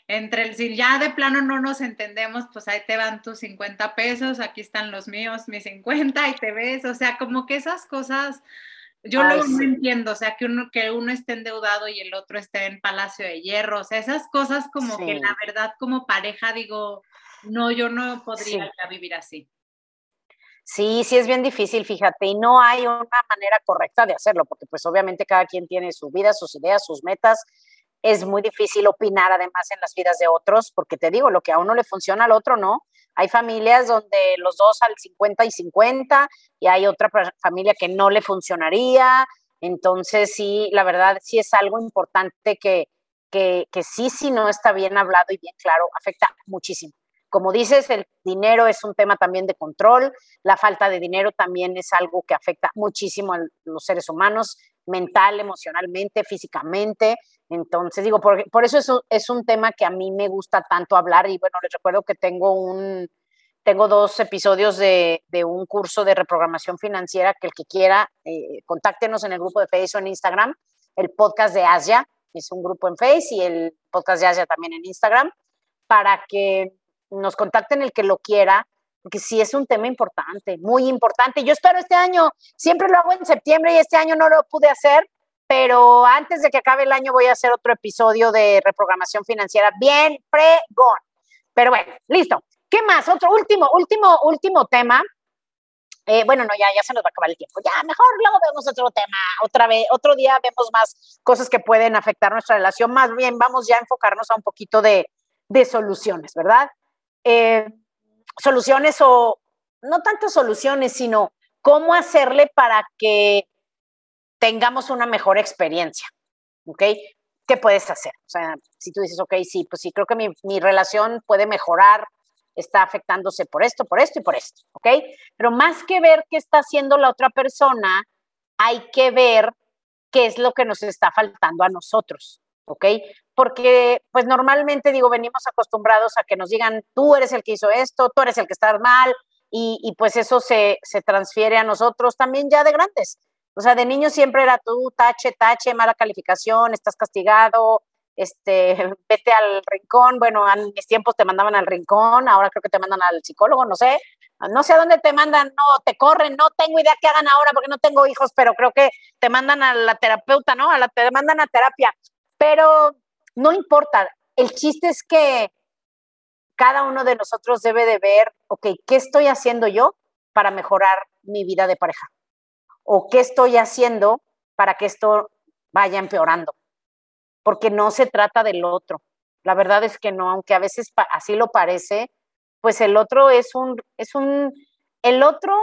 entre el, si ya de plano no nos entendemos, pues ahí te van tus 50 pesos, aquí están los míos, mis 50 y te ves, o sea, como que esas cosas yo no entiendo, o sea, que uno, que uno esté endeudado y el otro esté en Palacio de Hierro, o sea, esas cosas como que la verdad como pareja digo, no, yo no podría vivir así. Sí, sí es bien difícil, fíjate, y no hay una manera correcta de hacerlo, porque pues obviamente cada quien tiene su vida, sus ideas, sus metas. Es muy difícil opinar además en las vidas de otros, porque te digo, lo que a uno le funciona al otro no. Hay familias donde los dos al 50 y 50 y hay otra familia que no le funcionaría. Entonces, sí, la verdad, sí es algo importante que, que, que sí, sí no está bien hablado y bien claro, afecta muchísimo. Como dices, el dinero es un tema también de control, la falta de dinero también es algo que afecta muchísimo a los seres humanos, mental, emocionalmente, físicamente. Entonces, digo, por, por eso es un, es un, tema que a mí me gusta tanto hablar. Y bueno, les recuerdo que tengo un... Tengo dos episodios de, de un curso de reprogramación financiera que el que quiera, eh, contáctenos en el grupo de Facebook en Instagram, el podcast de Asia, es un grupo en Facebook y el podcast de Asia también en Instagram, para que nos contacten el que lo quiera, porque sí es un tema importante, muy importante. Yo espero este año, siempre lo hago en septiembre y este año no lo pude hacer, pero antes de que acabe el año voy a hacer otro episodio de reprogramación financiera bien pregón. Pero bueno, listo. ¿Qué más? Otro último, último, último tema. Eh, bueno, no, ya, ya se nos va a acabar el tiempo. Ya, mejor luego vemos otro tema. Otra vez, otro día vemos más cosas que pueden afectar nuestra relación. Más bien, vamos ya a enfocarnos a un poquito de, de soluciones, ¿verdad? Eh, soluciones o no tanto soluciones, sino cómo hacerle para que tengamos una mejor experiencia, ¿ok? ¿Qué puedes hacer? O sea, si tú dices, ok, sí, pues sí, creo que mi, mi relación puede mejorar, está afectándose por esto, por esto y por esto, ¿ok? Pero más que ver qué está haciendo la otra persona, hay que ver qué es lo que nos está faltando a nosotros, ¿ok? Porque, pues normalmente, digo, venimos acostumbrados a que nos digan, tú eres el que hizo esto, tú eres el que está mal, y, y pues eso se, se transfiere a nosotros también ya de grandes. O sea, de niño siempre era tú, tache, tache, mala calificación, estás castigado, este, vete al rincón. Bueno, en mis tiempos te mandaban al rincón, ahora creo que te mandan al psicólogo, no sé. No sé a dónde te mandan, no, te corren, no tengo idea qué hagan ahora porque no tengo hijos, pero creo que te mandan a la terapeuta, ¿no? A la, te mandan a terapia. Pero no importa, el chiste es que cada uno de nosotros debe de ver, ok, ¿qué estoy haciendo yo para mejorar mi vida de pareja? o qué estoy haciendo para que esto vaya empeorando. Porque no se trata del otro. La verdad es que no, aunque a veces así lo parece, pues el otro es un, es un, el otro,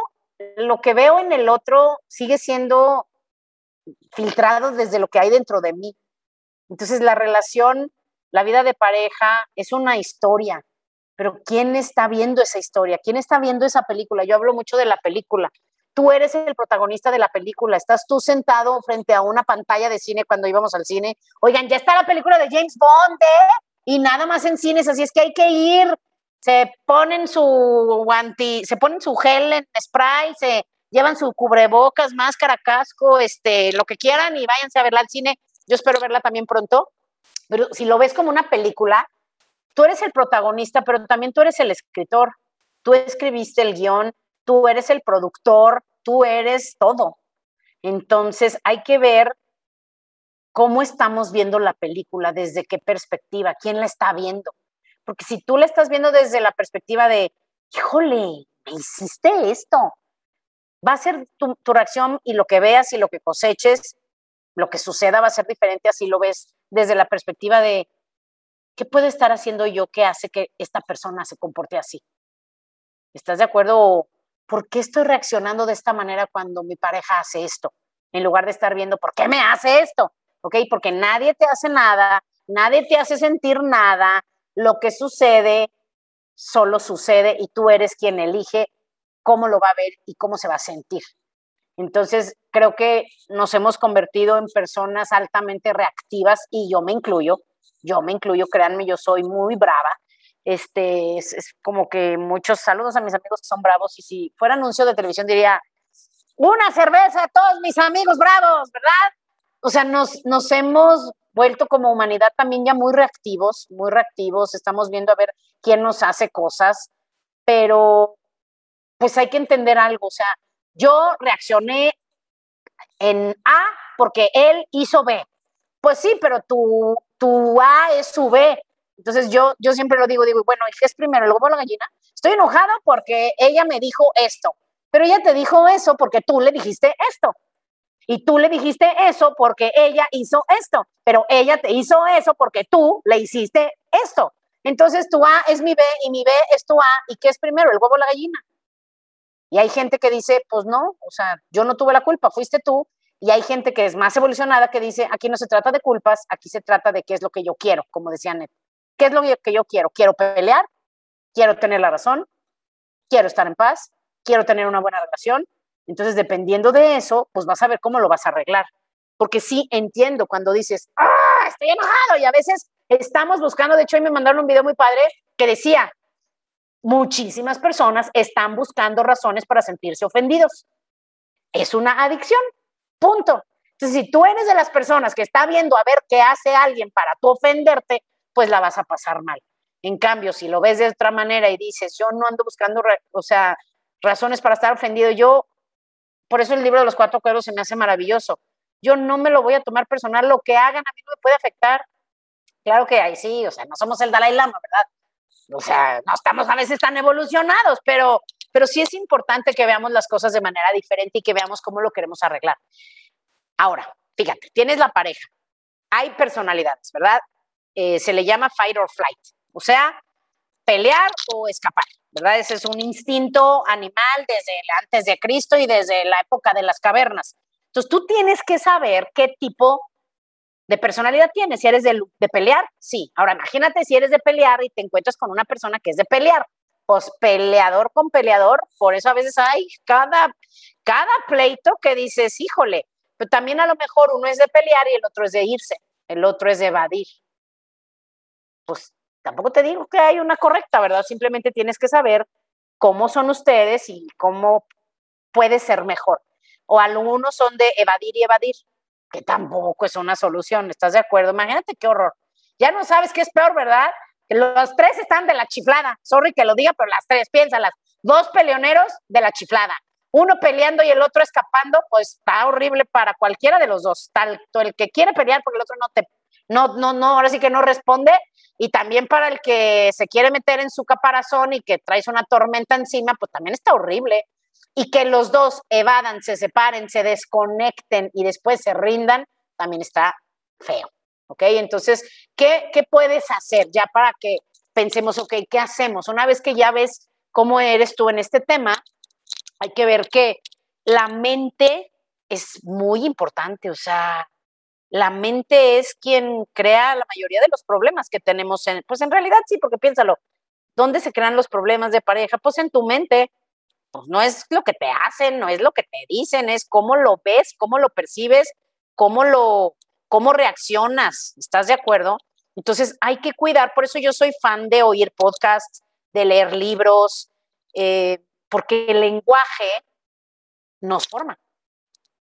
lo que veo en el otro sigue siendo filtrado desde lo que hay dentro de mí. Entonces la relación, la vida de pareja es una historia, pero ¿quién está viendo esa historia? ¿Quién está viendo esa película? Yo hablo mucho de la película, tú eres el protagonista de la película, estás tú sentado frente a una pantalla de cine cuando íbamos al cine. Oigan, ya está la película de James Bond, ¿eh? Y nada más en cines, así es que hay que ir. Se ponen su anti, se ponen su gel en spray, se llevan su cubrebocas, máscara, casco, este, lo que quieran y váyanse a verla al cine. Yo espero verla también pronto. Pero si lo ves como una película, tú eres el protagonista, pero también tú eres el escritor. Tú escribiste el guion, tú eres el productor, tú eres todo. Entonces hay que ver cómo estamos viendo la película, desde qué perspectiva, quién la está viendo. Porque si tú la estás viendo desde la perspectiva de, híjole, me hiciste esto, va a ser tu, reacción y lo que veas y lo que coseches, lo que suceda va a ser diferente así lo ves desde la perspectiva de, ¿qué puede estar haciendo yo que hace que esta persona se comporte así? ¿Estás de acuerdo ¿por qué estoy reaccionando de esta manera cuando mi pareja hace esto? En lugar de estar viendo, ¿por qué me hace esto? ¿Ok? Porque nadie te hace nada, nadie te hace sentir nada. Lo que sucede solo sucede y tú eres quien elige cómo lo va a ver y cómo se va a sentir. Entonces, creo que nos hemos convertido en personas altamente reactivas y yo me incluyo, yo me incluyo, créanme, yo soy muy brava este, es, como que muchos saludos a mis amigos que son bravos y si fuera anuncio de televisión diría, una cerveza a todos mis amigos bravos, ¿verdad? O sea, nos, nos hemos vuelto como humanidad también ya muy reactivos, muy reactivos, estamos viendo a ver quién nos hace cosas, pero pues hay que entender algo, o sea, yo reaccioné en A porque él hizo B. Pues sí, pero tu, tu A es su B. Entonces yo, yo siempre lo digo, digo, bueno, ¿qué es primero, el huevo o la gallina? Estoy enojada porque ella me dijo esto, pero ella te dijo eso porque tú le dijiste esto. Y tú le dijiste eso porque ella hizo esto, pero ella te hizo eso porque tú le hiciste esto. Entonces tu A es mi B y mi B es tu A. ¿Y qué es primero, el huevo o la gallina? Y hay gente que dice, pues no, o sea, yo no tuve la culpa, fuiste tú. Y hay gente que es más evolucionada que dice, aquí no se trata de culpas, aquí se trata de qué es lo que yo quiero, como decía Net. ¿Qué es lo que yo quiero? Quiero pelear, quiero tener la razón, quiero estar en paz, quiero tener una buena relación. Entonces, dependiendo de eso, pues vas a ver cómo lo vas a arreglar. Porque sí entiendo cuando dices, ¡ah, estoy enojado! Y a veces estamos buscando, de hecho, hoy me mandaron un video muy padre que decía, muchísimas personas están buscando razones para sentirse ofendidos. Es una adicción, punto. Entonces, si tú eres de las personas que está viendo a ver qué hace alguien para tú ofenderte, pues la vas a pasar mal. En cambio, si lo ves de otra manera y dices, yo no ando buscando, o sea, razones para estar ofendido, yo, por eso el libro de los cuatro cuervos se me hace maravilloso. Yo no me lo voy a tomar personal, lo que hagan a mí no me puede afectar. Claro que ahí sí, o sea, no somos el Dalai Lama, ¿verdad? O sea, no estamos a veces tan evolucionados, pero, pero sí es importante que veamos las cosas de manera diferente y que veamos cómo lo queremos arreglar. Ahora, fíjate, tienes la pareja, hay personalidades, ¿verdad? Eh, se le llama fight or flight, o sea, pelear o escapar, ¿verdad? Ese es un instinto animal desde antes de Cristo y desde la época de las cavernas. Entonces tú tienes que saber qué tipo de personalidad tienes. Si eres de, de pelear, sí. Ahora imagínate si eres de pelear y te encuentras con una persona que es de pelear. Pues peleador con peleador, por eso a veces hay cada, cada pleito que dices, híjole, pero también a lo mejor uno es de pelear y el otro es de irse, el otro es de evadir. Pues tampoco te digo que hay una correcta, ¿verdad? Simplemente tienes que saber cómo son ustedes y cómo puede ser mejor. O algunos son de evadir y evadir, que tampoco es una solución, ¿estás de acuerdo? Imagínate qué horror. Ya no sabes qué es peor, ¿verdad? Los tres están de la chiflada. Sorry que lo diga, pero las tres, piénsalas. Dos peleoneros de la chiflada. Uno peleando y el otro escapando, pues está horrible para cualquiera de los dos. Tanto el que quiere pelear porque el otro no te no, no, no, ahora sí que no responde. Y también para el que se quiere meter en su caparazón y que traes una tormenta encima, pues también está horrible. Y que los dos evadan, se separen, se desconecten y después se rindan, también está feo. ¿Ok? Entonces, ¿qué, qué puedes hacer ya para que pensemos, ok, ¿qué hacemos? Una vez que ya ves cómo eres tú en este tema, hay que ver que la mente es muy importante, o sea, la mente es quien crea la mayoría de los problemas que tenemos. En, pues en realidad sí, porque piénsalo, ¿dónde se crean los problemas de pareja? Pues en tu mente. Pues no es lo que te hacen, no es lo que te dicen, es cómo lo ves, cómo lo percibes, cómo lo, cómo reaccionas. ¿Estás de acuerdo? Entonces hay que cuidar, por eso yo soy fan de oír podcasts, de leer libros, eh, porque el lenguaje nos forma,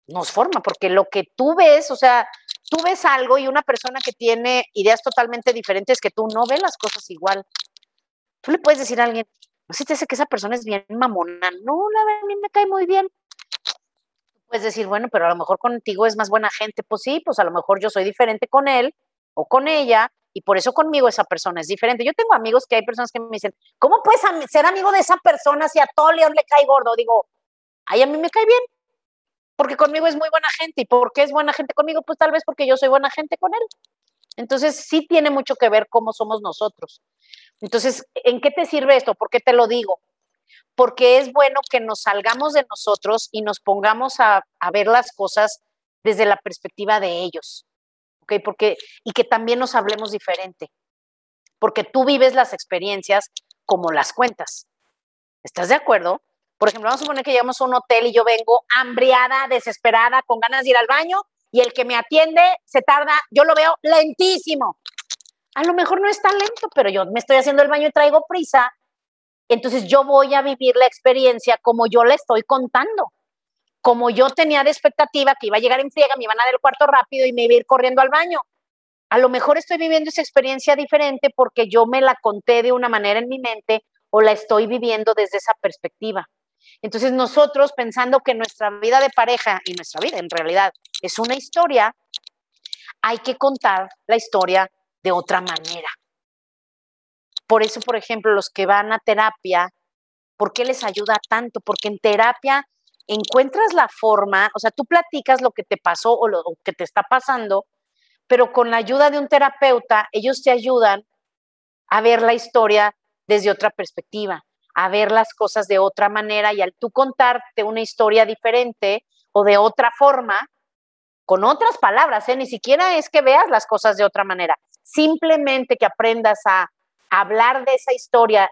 nos forma, porque lo que tú ves, o sea, tú ves algo y una persona que tiene ideas totalmente diferentes que tú no ve las cosas igual. Tú le puedes decir a alguien, no sé te hace que esa persona es bien mamona. No, la verdad, a mí me cae muy bien. puedes decir, bueno, pero a lo mejor contigo es más buena gente. Pues sí, pues a lo mejor yo soy diferente con él o con ella y por eso conmigo esa persona es diferente. Yo tengo amigos que hay personas que me dicen, ¿cómo puedes ser amigo de esa persona si a todo león le cae gordo? Digo, ay, a mí me cae bien porque conmigo es muy buena gente. ¿Y por qué es buena gente conmigo? Pues tal vez porque yo soy buena gente con él. Entonces sí tiene mucho que ver cómo somos nosotros. Entonces, ¿en qué te sirve esto? ¿Por qué te lo digo? Porque es bueno que nos salgamos de nosotros y nos pongamos a, ver las cosas desde la perspectiva de ellos. ¿Ok? Porque, y que también nos hablemos diferente. Porque tú vives las experiencias como las cuentas. ¿Estás de acuerdo? Por ejemplo, vamos a suponer que llegamos a un hotel y yo vengo hambriada, desesperada, con ganas de ir al baño y el que me atiende se tarda, yo lo veo lentísimo. A lo mejor no es tan lento, pero yo me estoy haciendo el baño y traigo prisa. Entonces yo voy a vivir la experiencia como yo la estoy contando. Como yo tenía de expectativa que iba a llegar en friega, me iban a dar el cuarto rápido y me iba a ir corriendo al baño. A lo mejor estoy viviendo esa experiencia diferente porque yo me la conté de una manera en mi mente o la estoy viviendo desde esa perspectiva. Entonces nosotros pensando que nuestra vida de pareja y nuestra vida en realidad es una historia, hay que contar la historia de otra manera. Por eso, por ejemplo, los que van a terapia, ¿por qué les ayuda tanto? Porque en terapia encuentras la forma, o sea, tú platicas lo que te pasó o lo que te está pasando, pero con la ayuda de un terapeuta, ellos te ayudan a ver la historia desde otra perspectiva a ver las cosas de otra manera y al tú contarte una historia diferente o de otra forma, con otras palabras, ¿eh? ni siquiera es que veas las cosas de otra manera, simplemente que aprendas a hablar de esa historia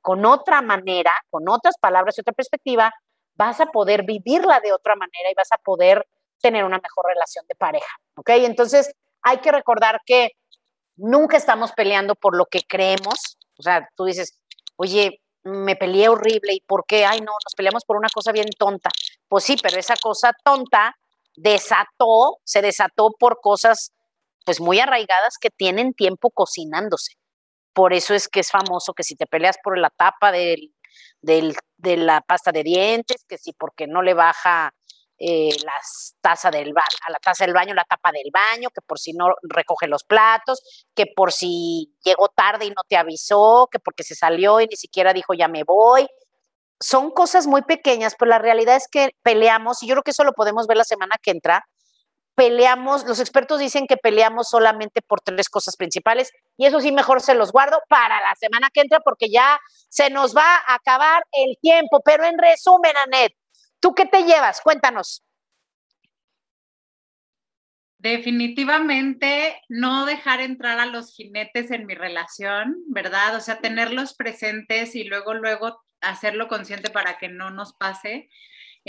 con otra manera, con otras palabras y otra perspectiva, vas a poder vivirla de otra manera y vas a poder tener una mejor relación de pareja, ¿ok? Entonces, hay que recordar que nunca estamos peleando por lo que creemos, o sea, tú dices, oye, me peleé horrible y por qué, ay no, nos peleamos por una cosa bien tonta. Pues sí, pero esa cosa tonta desató, se desató por cosas pues muy arraigadas que tienen tiempo cocinándose. Por eso es que es famoso que si te peleas por la tapa del, de la pasta de dientes, que si porque no le baja eh, las taza del a la taza del baño, la tapa del baño, que por si no recoge los platos, que por si llegó tarde y no te avisó, que porque se salió y ni siquiera dijo ya me voy. Son cosas muy pequeñas, pero la realidad es que peleamos, y yo creo que eso lo podemos ver la semana que entra, peleamos, los expertos dicen que peleamos solamente por tres cosas principales, y eso sí mejor se los guardo para la semana que entra porque ya se nos va a acabar el tiempo, pero en resumen, Anet, ¿Tú qué te llevas? Cuéntanos. Definitivamente no dejar entrar a los jinetes en mi relación, ¿verdad? O sea, tenerlos presentes y luego, luego hacerlo consciente para que no nos pase.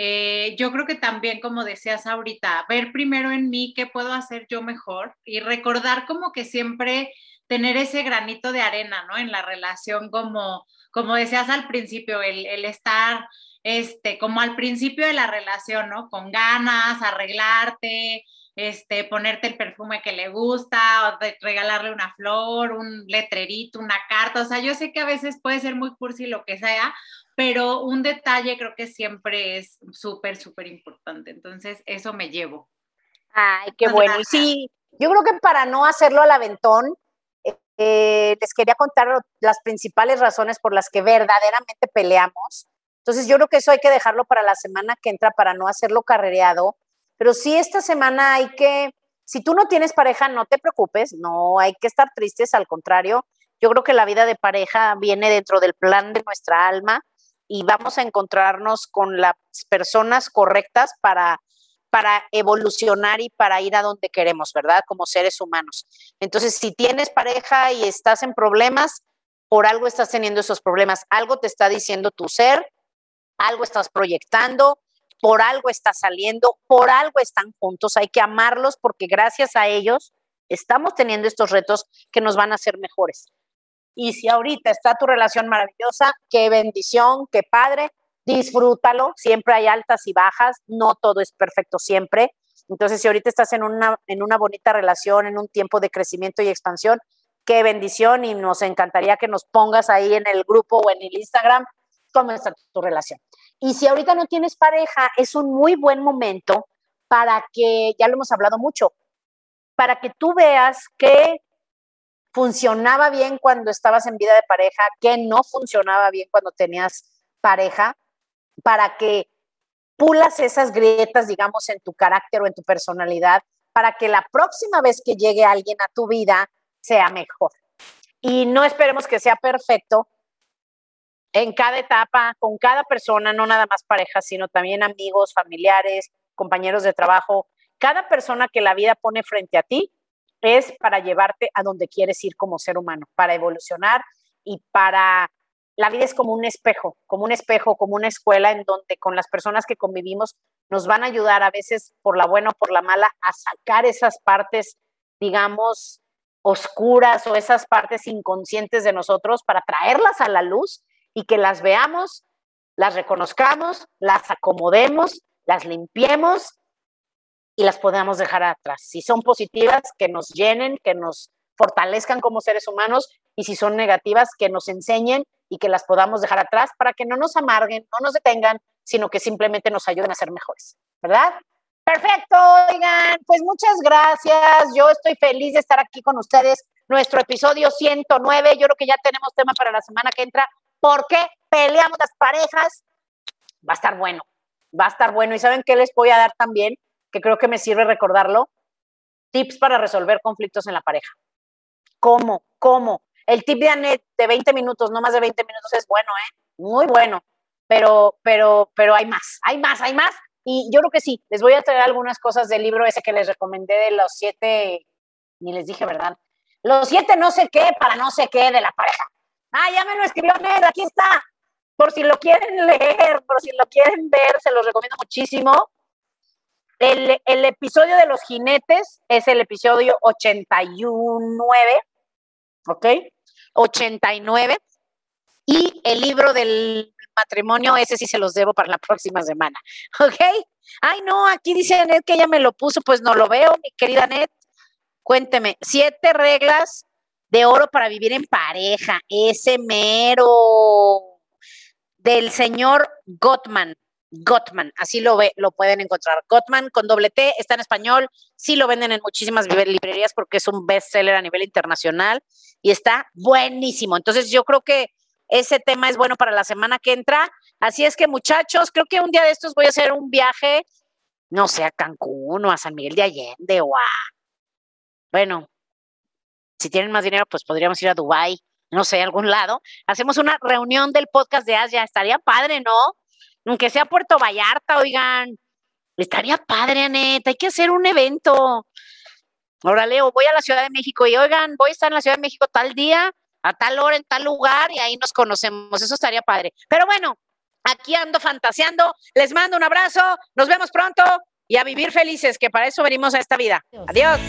Eh, yo creo que también, como decías ahorita, ver primero en mí qué puedo hacer yo mejor y recordar como que siempre tener ese granito de arena, ¿no? En la relación, como, como decías al principio, el, el estar este, como al principio de la relación, ¿no? Con ganas, arreglarte, este, ponerte el perfume que le gusta, o regalarle una flor, un letrerito, una carta. O sea, yo sé que a veces puede ser muy cursi lo que sea, pero un detalle creo que siempre es súper, súper importante. Entonces, eso me llevo. Ay, qué bueno. sí, yo creo que para no hacerlo al aventón, eh, les quería contar las principales razones por las que verdaderamente peleamos entonces yo creo que eso hay que dejarlo para la semana que entra para no hacerlo carrereado, pero sí esta semana hay que, si tú no tienes pareja, no te preocupes, no hay que estar tristes, al contrario, yo creo que la vida de pareja viene dentro del plan de nuestra alma y vamos a encontrarnos con las personas correctas para para evolucionar y para ir a donde queremos, ¿verdad? Como seres humanos. Entonces, si tienes pareja y estás en problemas, por algo estás teniendo esos problemas, algo te está diciendo tu ser, algo estás proyectando, por algo está saliendo, por algo están juntos, hay que amarlos porque gracias a ellos estamos teniendo estos retos que nos van a hacer mejores. Y si ahorita está tu relación maravillosa, qué bendición, qué padre, disfrútalo, siempre hay altas y bajas, no todo es perfecto siempre. Entonces, si ahorita estás en una, en una bonita relación, en un tiempo de crecimiento y expansión, qué bendición y nos encantaría que nos pongas ahí en el grupo o en el Instagram cómo está tu relación. Y si ahorita no tienes pareja, es un muy buen momento para que, ya lo hemos hablado mucho, para que tú veas qué funcionaba bien cuando estabas en vida de pareja, qué no funcionaba bien cuando tenías pareja, para que pulas esas grietas, digamos, en tu carácter o en tu personalidad, para que la próxima vez que llegue alguien a tu vida sea mejor. Y no esperemos que sea perfecto, en cada etapa, con cada persona, no nada más parejas, sino también amigos, familiares, compañeros de trabajo. Cada persona que la vida pone frente a ti es para llevarte a donde quieres ir como ser humano, para evolucionar y para... La vida es como un espejo, como un espejo, como una escuela en donde con las personas que convivimos nos van a ayudar a veces por la buena o por la mala a sacar esas partes, digamos, oscuras o esas partes inconscientes de nosotros para traerlas a la luz y que las veamos, las reconozcamos, las acomodemos, las limpiemos y las podamos dejar atrás. Si son positivas, que nos llenen, que nos fortalezcan como seres humanos y si son negativas, que nos enseñen y que las podamos dejar atrás para que no nos amarguen, no nos detengan, sino que simplemente nos ayuden a ser mejores, ¿verdad? Perfecto, oigan, pues muchas gracias. Yo estoy feliz de estar aquí con ustedes. Nuestro episodio 109, yo creo que ya tenemos tema para la semana que entra. ¿Por qué peleamos las parejas? Va a estar bueno, va a estar bueno. ¿Y saben qué les voy a dar también? Que creo que me sirve recordarlo. Tips para resolver conflictos en la pareja. ¿Cómo? ¿Cómo? El tip de Anet de 20 minutos, no más de 20 minutos, es bueno, ¿eh? Muy bueno. Pero, pero, pero hay más, hay más, hay más. Y yo creo que sí, les voy a traer algunas cosas del libro ese que les recomendé de los siete, ni les dije, ¿verdad? Los siete no sé qué para no sé qué de la pareja. Ah, ya me lo escribió Ned, aquí está. Por si lo quieren leer, por si lo quieren ver, se los recomiendo muchísimo. El, episodio de los jinetes es el episodio 89, ¿ok? 89. Y el libro del matrimonio, ese sí se los debo para la próxima semana, ¿ok? Ay, no, aquí dice Ned que ella me lo puso, pues no lo veo, mi querida Ned. Cuénteme, siete reglas de oro para vivir en pareja, ese mero del señor Gottman. Gottman, así lo, ve, lo pueden encontrar. Gottman con doble T, está en español, sí lo venden en muchísimas librerías porque es un bestseller a nivel internacional y está buenísimo. Entonces yo creo que ese tema es bueno para la semana que entra. Así es que muchachos, creo que un día de estos voy a hacer un viaje, no sé, a Cancún o a San Miguel de Allende o a... Bueno, si tienen más dinero, pues podríamos ir a Dubái, no sé, a algún lado. Hacemos una reunión del podcast de Asia, estaría padre, ¿no? Aunque sea Puerto Vallarta, oigan. Estaría padre, neta, hay que hacer un evento. Ahora Leo, voy a la Ciudad de México y oigan, voy a estar en la Ciudad de México tal día, a tal hora, en tal lugar, y ahí nos conocemos. Eso estaría padre. Pero bueno, aquí ando fantaseando. Les mando un abrazo, nos vemos pronto y a vivir felices, que para eso venimos a esta vida. Adiós.